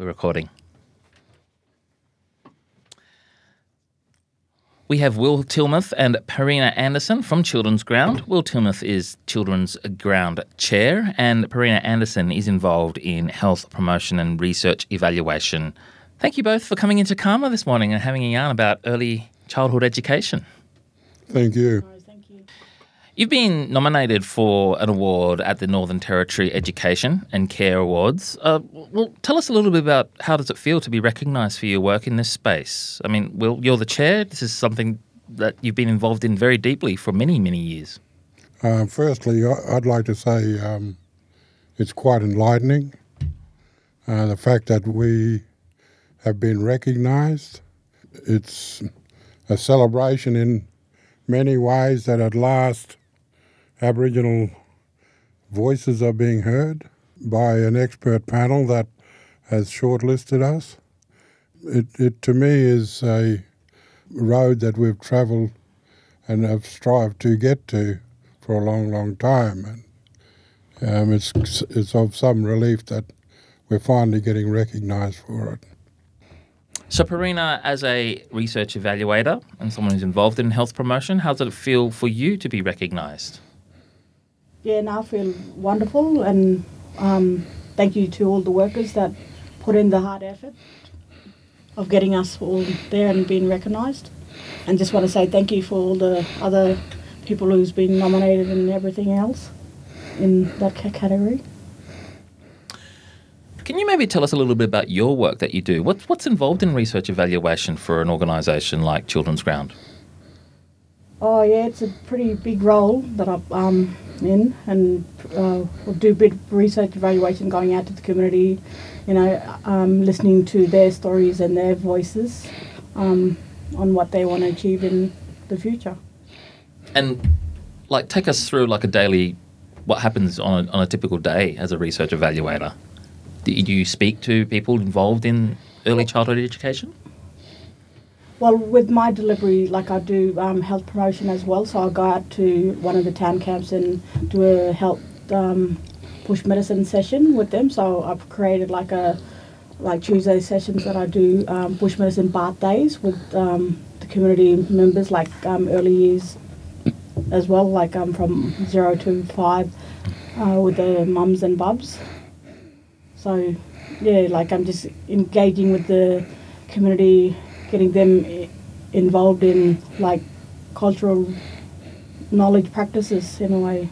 We're recording. We have Will Tilmouth and Perena Anderson from Children's Ground. Will Tilmouth is Children's Ground Chair, and Perena Anderson is involved in health promotion and research evaluation. Thank you both for coming into CAAMA this morning and having a yarn about early childhood education. Thank you. You've been nominated for an award at the Northern Territory Education and Care Awards. Uh, well, tell us a little bit about how does it feel to be recognised for your work in this space. I mean, Will, you're the chair. This is something that you've been involved in very deeply for many, many years. Uh, firstly, I'd like to say um, it's quite enlightening. Uh, the fact that we have been recognised. It's a celebration in many ways that at last Aboriginal voices are being heard by an expert panel that has shortlisted us. It, it to me is a road that we've travelled and have strived to get to for a long, long time. And um, it's, it's of some relief that we're finally getting recognised for it. So, Perena, as a research evaluator and someone who's involved in health promotion, how does it feel for you to be recognised? Yeah, now I feel wonderful and um, thank you to all the workers that put in the hard effort of getting us all there and being recognised. And just want to say thank you for all the other people who's been nominated and everything else in that category. Can you maybe tell us a little bit about your work that you do? What's what's involved in research evaluation for an organisation like Children's Ground? Oh yeah, it's a pretty big role that I'm um, in, and uh, do a bit of research evaluation, going out to the community, you know, um, listening to their stories and their voices um, on what they want to achieve in the future. And like, take us through like a daily, what happens on a, on a typical day as a research evaluator. Do you speak to people involved in early childhood education? Well, with my delivery, like I do um, health promotion as well, so I'll go out to one of the town camps and do a health um, bush medicine session with them. So I've created like a like Tuesday sessions that I do um, bush medicine bath days with um, the community members, like um, early years as well, like um, from zero to five uh, with the mums and bubs. So yeah, like I'm just engaging with the community getting them involved in like cultural knowledge practices in a way.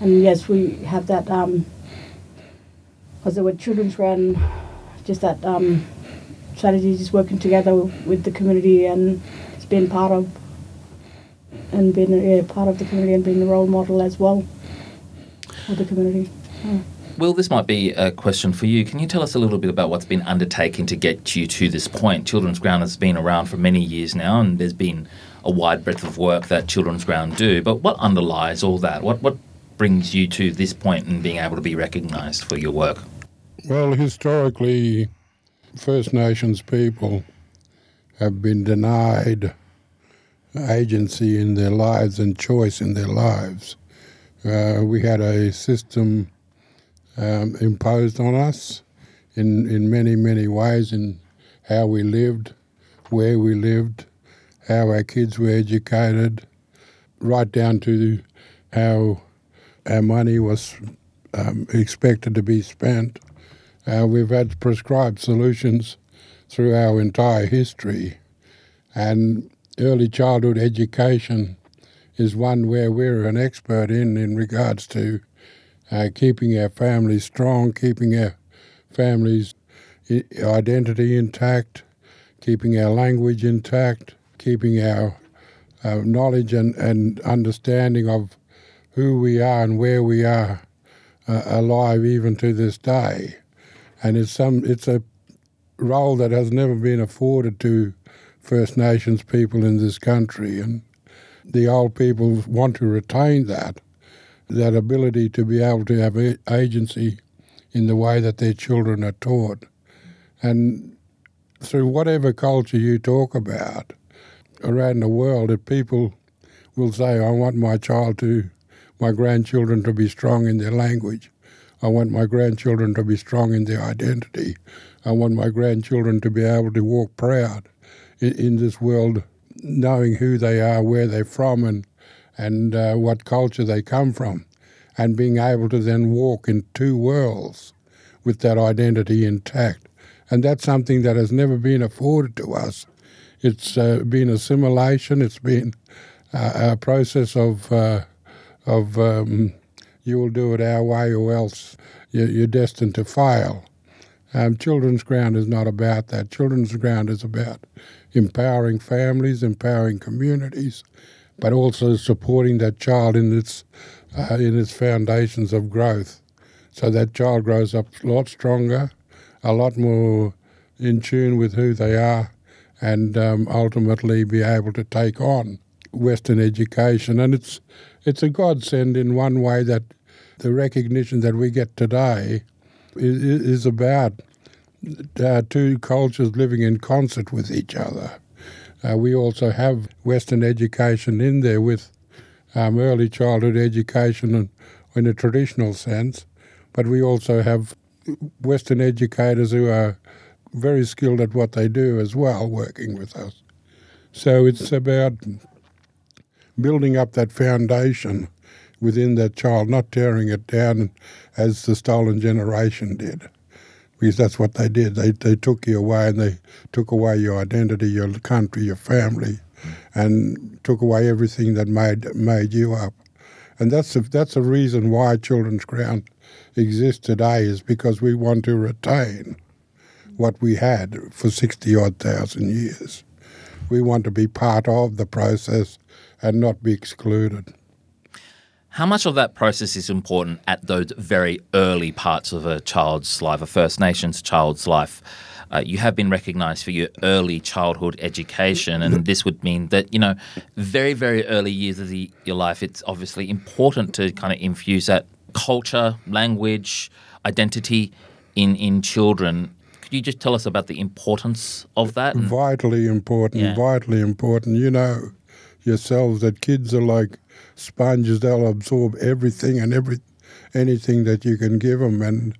And yes, we have that because um, there were children's run, just that um, strategy, just working together with the community and it's part of and being yeah, part of the community and being the role model as well of the community. Yeah. Will, this might be a question for you. Can you tell us a little bit about what's been undertaken to get you to this point? Children's Ground has been around for many years now, and there's been a wide breadth of work that Children's Ground do. But what underlies all that? What what brings you to this point and being able to be recognised for your work? Well, historically, First Nations people have been denied agency in their lives and choice in their lives. Uh, we had a system um, imposed on us in, in many, many ways in how we lived, where we lived, how our kids were educated, right down to how our money was um, expected to be spent. Uh, we've had prescribed solutions through our entire history. And early childhood education is one where we're an expert in in regards to uh, keeping our families strong, keeping our families' identity intact, keeping our language intact, keeping our uh, knowledge and, and understanding of who we are and where we are uh, alive even to this day. And it's some it's a role that has never been afforded to First Nations people in this country, and the old people want to retain that that ability to be able to have agency in the way that their children are taught. And through whatever culture you talk about around the world, if people will say, I want my child to, my grandchildren to be strong in their language, I want my grandchildren to be strong in their identity. I want my grandchildren to be able to walk proud in, in this world, knowing who they are, where they're from, and and uh, what culture they come from, and being able to then walk in two worlds with that identity intact. And that's something that has never been afforded to us. It's uh, been assimilation. It's been uh, a process of uh, of um, you will do it our way or else you're destined to fail. Um, Children's Ground is not about that. Children's Ground is about empowering families, empowering communities, but also supporting that child in its uh, in its foundations of growth, so that child grows up a lot stronger, a lot more in tune with who they are, and um, ultimately be able to take on Western education. And it's it's a godsend in one way that the recognition that we get today is, is about uh, two cultures living in concert with each other. Uh, we also have Western education in there with um, early childhood education in, in a traditional sense, but we also have Western educators who are very skilled at what they do as well, working with us. So it's about building up that foundation within that child, not tearing it down as the stolen generation did. Because that's what they did. They, they took you away and they took away your identity, your country, your family, and took away everything that made made you up. And that's a, that's a reason why Children's Ground exists today is because we want to retain what we had for 60 odd thousand years. We want to be part of the process and not be excluded. How much of that process is important at those very early parts of a child's life, a First Nations child's life? Uh, you have been recognised for your early childhood education, and this would mean that you know, very very early years of the, your life, it's obviously important to kind of infuse that culture, language, identity in in children. Could you just tell us about the importance of that? Vitally important, yeah. vitally important. You know yourselves that kids are like sponges; they'll absorb everything and every anything that you can give them, and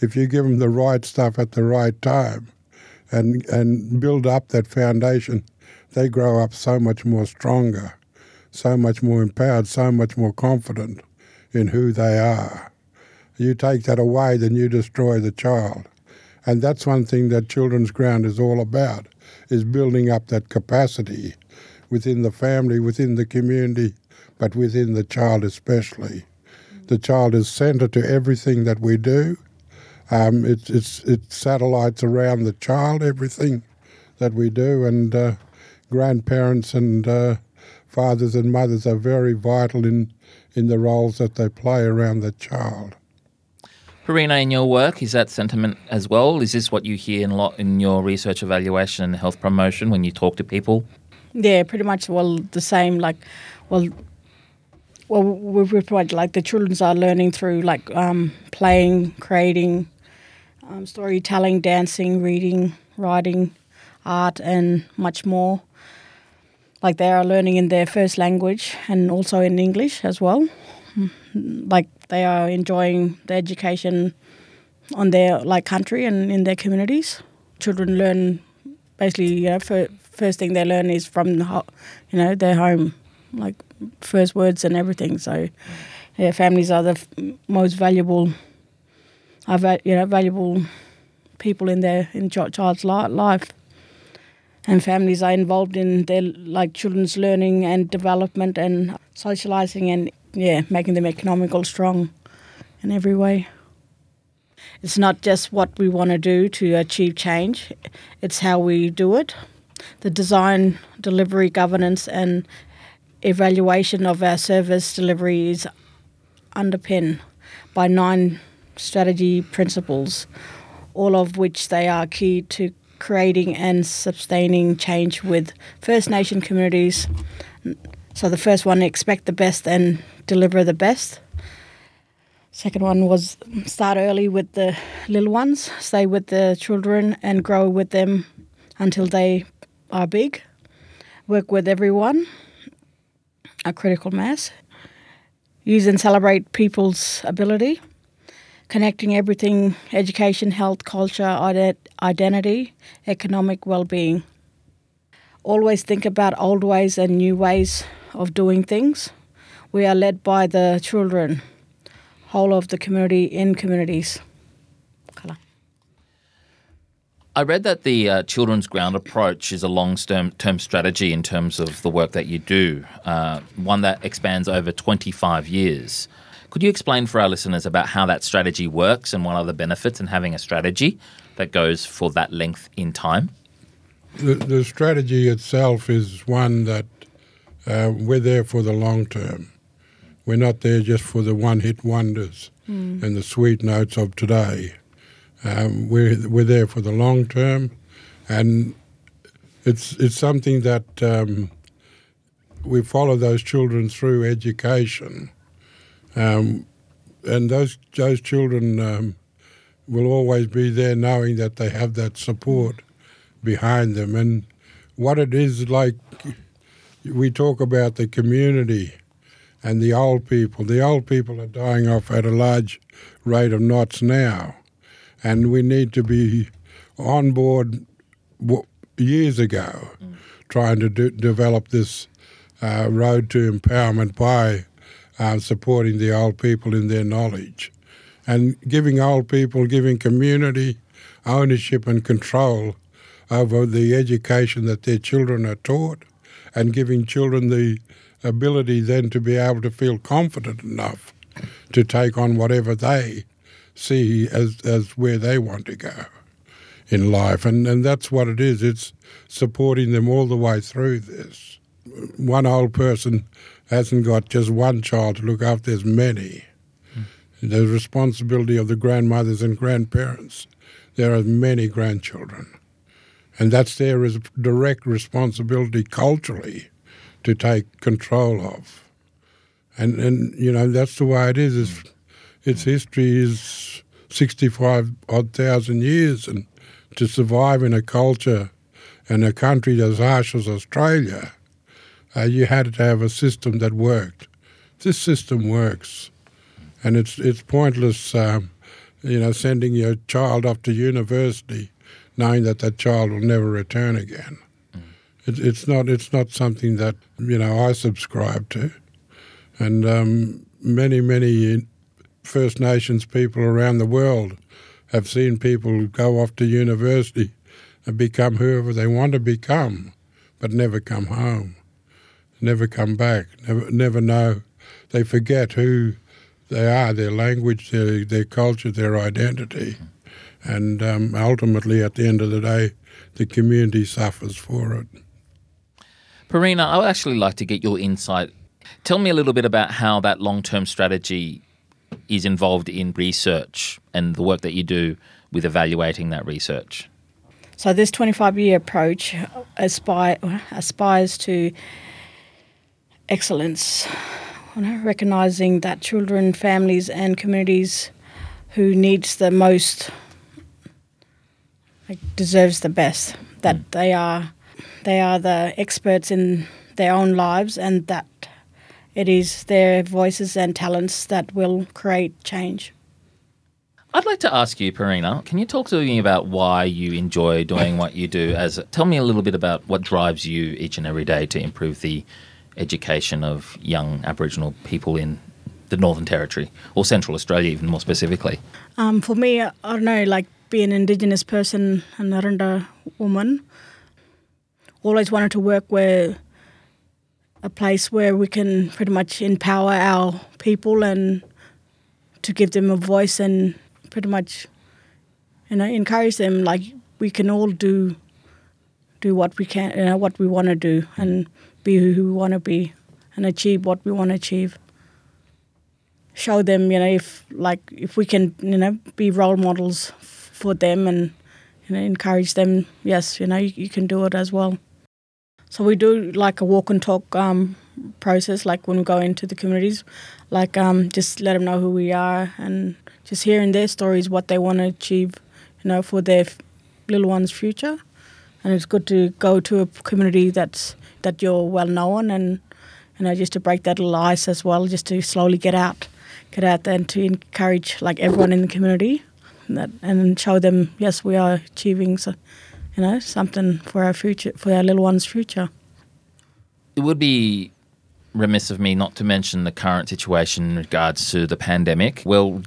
if you give them the right stuff at the right time, and and build up that foundation, they grow up so much more stronger, so much more empowered, so much more confident in who they are. You take that away, then you destroy the child. And that's one thing that Children's Ground is all about, is building up that capacity within the family, within the community, but within the child especially. The child is centre to everything that we do. Um, it's, it's, it's satellites around the child, everything that we do, and uh, grandparents and uh, fathers and mothers are very vital in, in the roles that they play around the child. Perena, in your work, is that sentiment as well? Is this what you hear a lot in your research evaluation and health promotion when you talk to people? Yeah, pretty much. Well, the same. Like, well, well, we provide like the childrens are learning through like um, playing, creating, um, storytelling, dancing, reading, writing, art, and much more. Like they are learning in their first language and also in English as well. Like they are enjoying the education on their like country and in their communities. Children learn basically, you know, for first thing they learn is from you know their home, like first words and everything. So, yeah, families are the f- most valuable, are va- you know valuable people in their in ch- child's li- life. And families are involved in their like children's learning and development and socializing and yeah, making them economical strong in every way. It's not just what we want to do to achieve change, it's how we do it the design, delivery, governance, and evaluation of our service delivery is underpinned by nine strategy principles, all of which they are key to creating and sustaining change with First Nation communities. So the first one, expect the best and deliver the best. Second one was start early with the little ones, stay with the children and grow with them until they are big, work with everyone, a critical mass, use and celebrate people's ability, connecting everything education, health, culture, ident- identity, economic well being. Always think about old ways and new ways of doing things. We are led by the children, whole of the community in communities. I read that the uh, Children's Ground approach is a long term strategy in terms of the work that you do, uh, one that expands over 25 years. Could you explain for our listeners about how that strategy works and what are the benefits in having a strategy that goes for that length in time? The, the strategy itself is one that uh, we're there for the long term. We're not there just for the one hit wonders mm. and the sweet notes of today. Um, we're, we're there for the long term, and it's, it's something that um, we follow those children through education. Um, and those, those children um, will always be there knowing that they have that support behind them. And what it is like, we talk about the community and the old people. The old people are dying off at a large rate of knots now, and we need to be on board years ago mm. trying to do, develop this uh, road to empowerment by uh, supporting the old people in their knowledge and giving old people, giving community ownership and control over the education that their children are taught and giving children the ability then to be able to feel confident enough to take on whatever they see as, as where they want to go in life. And, and that's what it is. It's supporting them all the way through this. One old person hasn't got just one child to look after, there's many. Mm. The responsibility of the grandmothers and grandparents. There are many grandchildren. And that's their direct responsibility culturally to take control of. And, and you know, that's the way it is. It's, its history is 65 odd thousand years. And to survive in a culture and a country as harsh as Australia, uh, you had to have a system that worked. This system works. And it's, it's pointless, um, you know, sending your child off to university knowing that that child will never return again. It, it's not it's not something that you know I subscribe to, and um, many many First Nations people around the world have seen people go off to university and become whoever they want to become, but never come home, never come back, never never know. They forget who they are, their language, their their culture, their identity. And um, ultimately, at the end of the day, the community suffers for it. Perena, I would actually like to get your insight. Tell me a little bit about how that long term strategy is involved in research and the work that you do with evaluating that research. So, this 25 year approach aspire, aspires to excellence, you know, recognizing that children, families, and communities who needs the most like, deserves the best. That mm. they are they are the experts in their own lives, and that it is their voices and talents that will create change. I'd like to ask you, Perena, can you talk to me about why you enjoy doing what you do? As tell me a little bit about what drives you each and every day to improve the education of young Aboriginal people in the Northern Territory or Central Australia, even more specifically. Um, for me, I don't know, like being an Indigenous person, a Naranda woman. Always wanted to work where a place where we can pretty much empower our people and to give them a voice and pretty much you know encourage them like we can all do do what we can you know what we want to do and be who we want to be and achieve what we want to achieve show them you know if like if we can you know be role models for them and you know, encourage them. Yes, you know, you, you, can do it as well. So we do like a walk and talk um, process, like when we go into the communities, like um, just let them know who we are and just hearing their stories, what they want to achieve, you know, for their f- little one's future. And it's good to go to a community that's that you're well known and you know just to break that little ice as well, just to slowly get out get out there and to encourage like everyone in the community and that and show them yes we are achieving so, you know something for our future for our little ones future it would be remiss of me not to mention the current situation in regards to the pandemic. Well,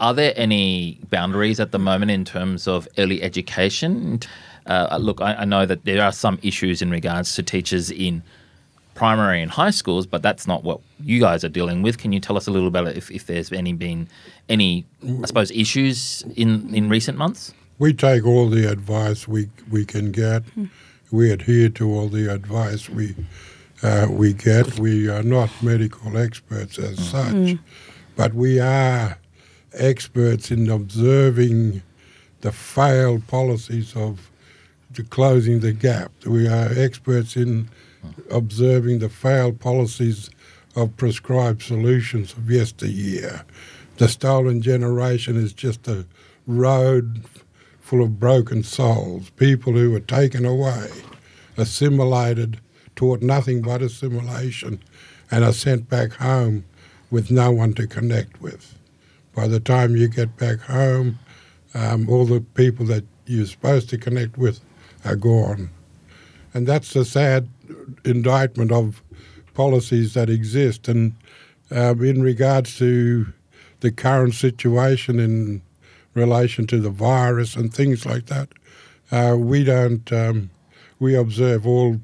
are there any boundaries at the moment in terms of early education? Uh, look, I, I know that there are some issues in regards to teachers in primary and high schools, but that's not what you guys are dealing with. Can you tell us a little about if, if there's any been any, I suppose, issues in, in recent months? We take all the advice we we can get. We adhere to all the advice we uh, we get. We are not medical experts as such, but we are experts in observing the failed policies of the closing the gap. We are experts in observing the failed policies of prescribed solutions of yesteryear. The stolen generation is just a road full of broken souls, people who were taken away, assimilated, taught nothing but assimilation, and are sent back home with no one to connect with. By the time you get back home, um, all the people that you're supposed to connect with are gone. And that's the sad indictment of policies that exist. And um, in regards to the current situation in relation to the virus and things like that, uh, we don't, um, we observe all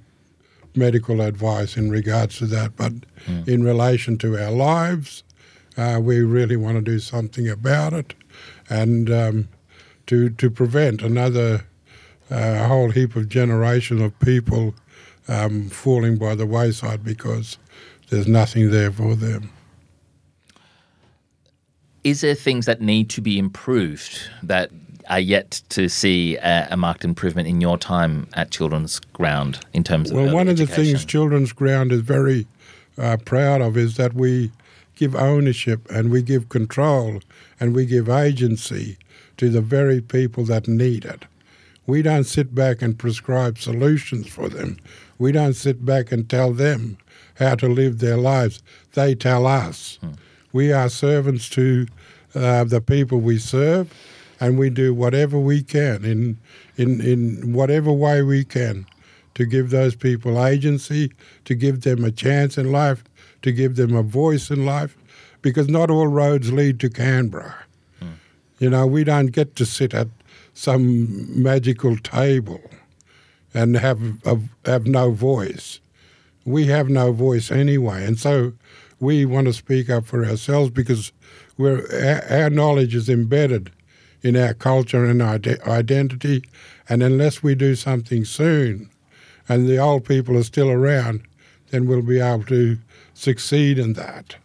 medical advice in regards to that. But in relation to our lives, uh, we really want to do something about it and um, to, to prevent another uh, whole heap of generation of people um, falling by the wayside because there's nothing there for them. Is there things that need to be improved that are yet to see a, a marked improvement in your time at Children's Ground in terms of Well, one of the things Children's Ground is very uh, proud of is that we give ownership and we give control and we give agency to the very people that need it. We don't sit back and prescribe solutions for them. We don't sit back and tell them how to live their lives. They tell us. We are servants to uh, the people we serve, and we do whatever we can in, in, in whatever way we can to give those people agency, to give them a chance in life, to give them a voice in life, because not all roads lead to Canberra. You know, we don't get to sit at some magical table and have have no voice. We have no voice anyway, and so we want to speak up for ourselves because our, our knowledge is embedded in our culture and ide- identity, and unless we do something soon, and the old people are still around, then we'll be able to succeed in that.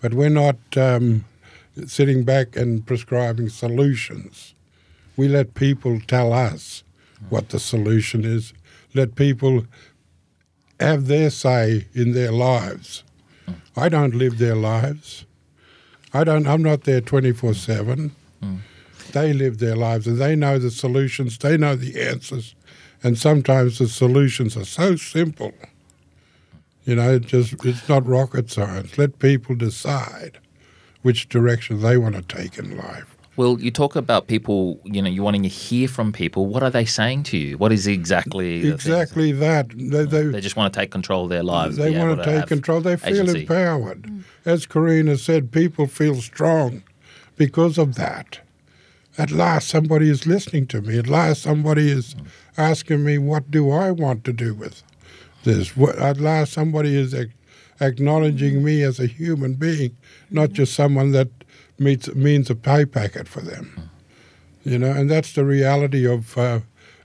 But we're not um, sitting back and prescribing solutions. We let people tell us what the solution is. Let people have their say in their lives. I don't live their lives. I don't. I'm not there 24 seven. Hmm. They live their lives and they know the solutions. They know the answers, and sometimes the solutions are so simple. You know, it just it's not rocket science. Let people decide which direction they want to take in life. Well, you talk about people, you know, you wanting to hear from people. What are they saying to you? What is exactly the? Exactly that. They, they, They just want to take control of their lives. they want to take have control. They feel agency. empowered. Mm. As Perena said, people feel strong because of that. At last, somebody is listening to me. At last, somebody is mm. asking me, what do I want to do with this? At last, somebody is acknowledging me as a human being, not just someone that meets, means a pay packet for them. You know, and that's the reality of uh,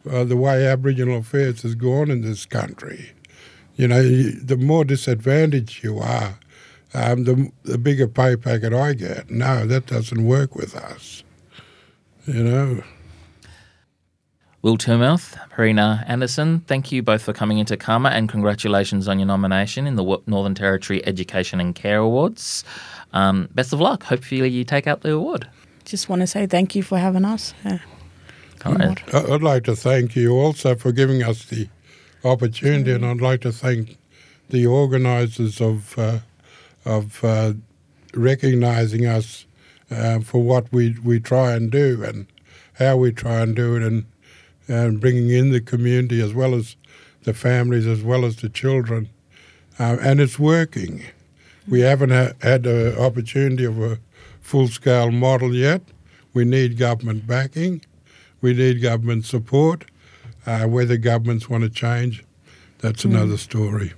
uh, the way Aboriginal affairs has gone in this country. You know, the more disadvantaged you are, um, the, the bigger pay packet I get. No, that doesn't work with us. You know, Will Tilmouth, Perena Anderson, thank you both for coming into CAAMA and congratulations on your nomination in the Northern Territory Education and Care Awards. Um, best of luck. Hopefully, you take out the award. just want to say thank you for having us yeah. All right. I- I'd like to thank you also for giving us the opportunity, and I'd like to thank the organisers of uh, of uh, recognizing us uh, for what we, we try and do and how we try and do it and, and bringing in the community as well as the families as well as the children. Uh, and it's working. We haven't ha- had the opportunity of a full scale model yet. We need government backing. We need government support. Uh, whether governments want to change, that's another story.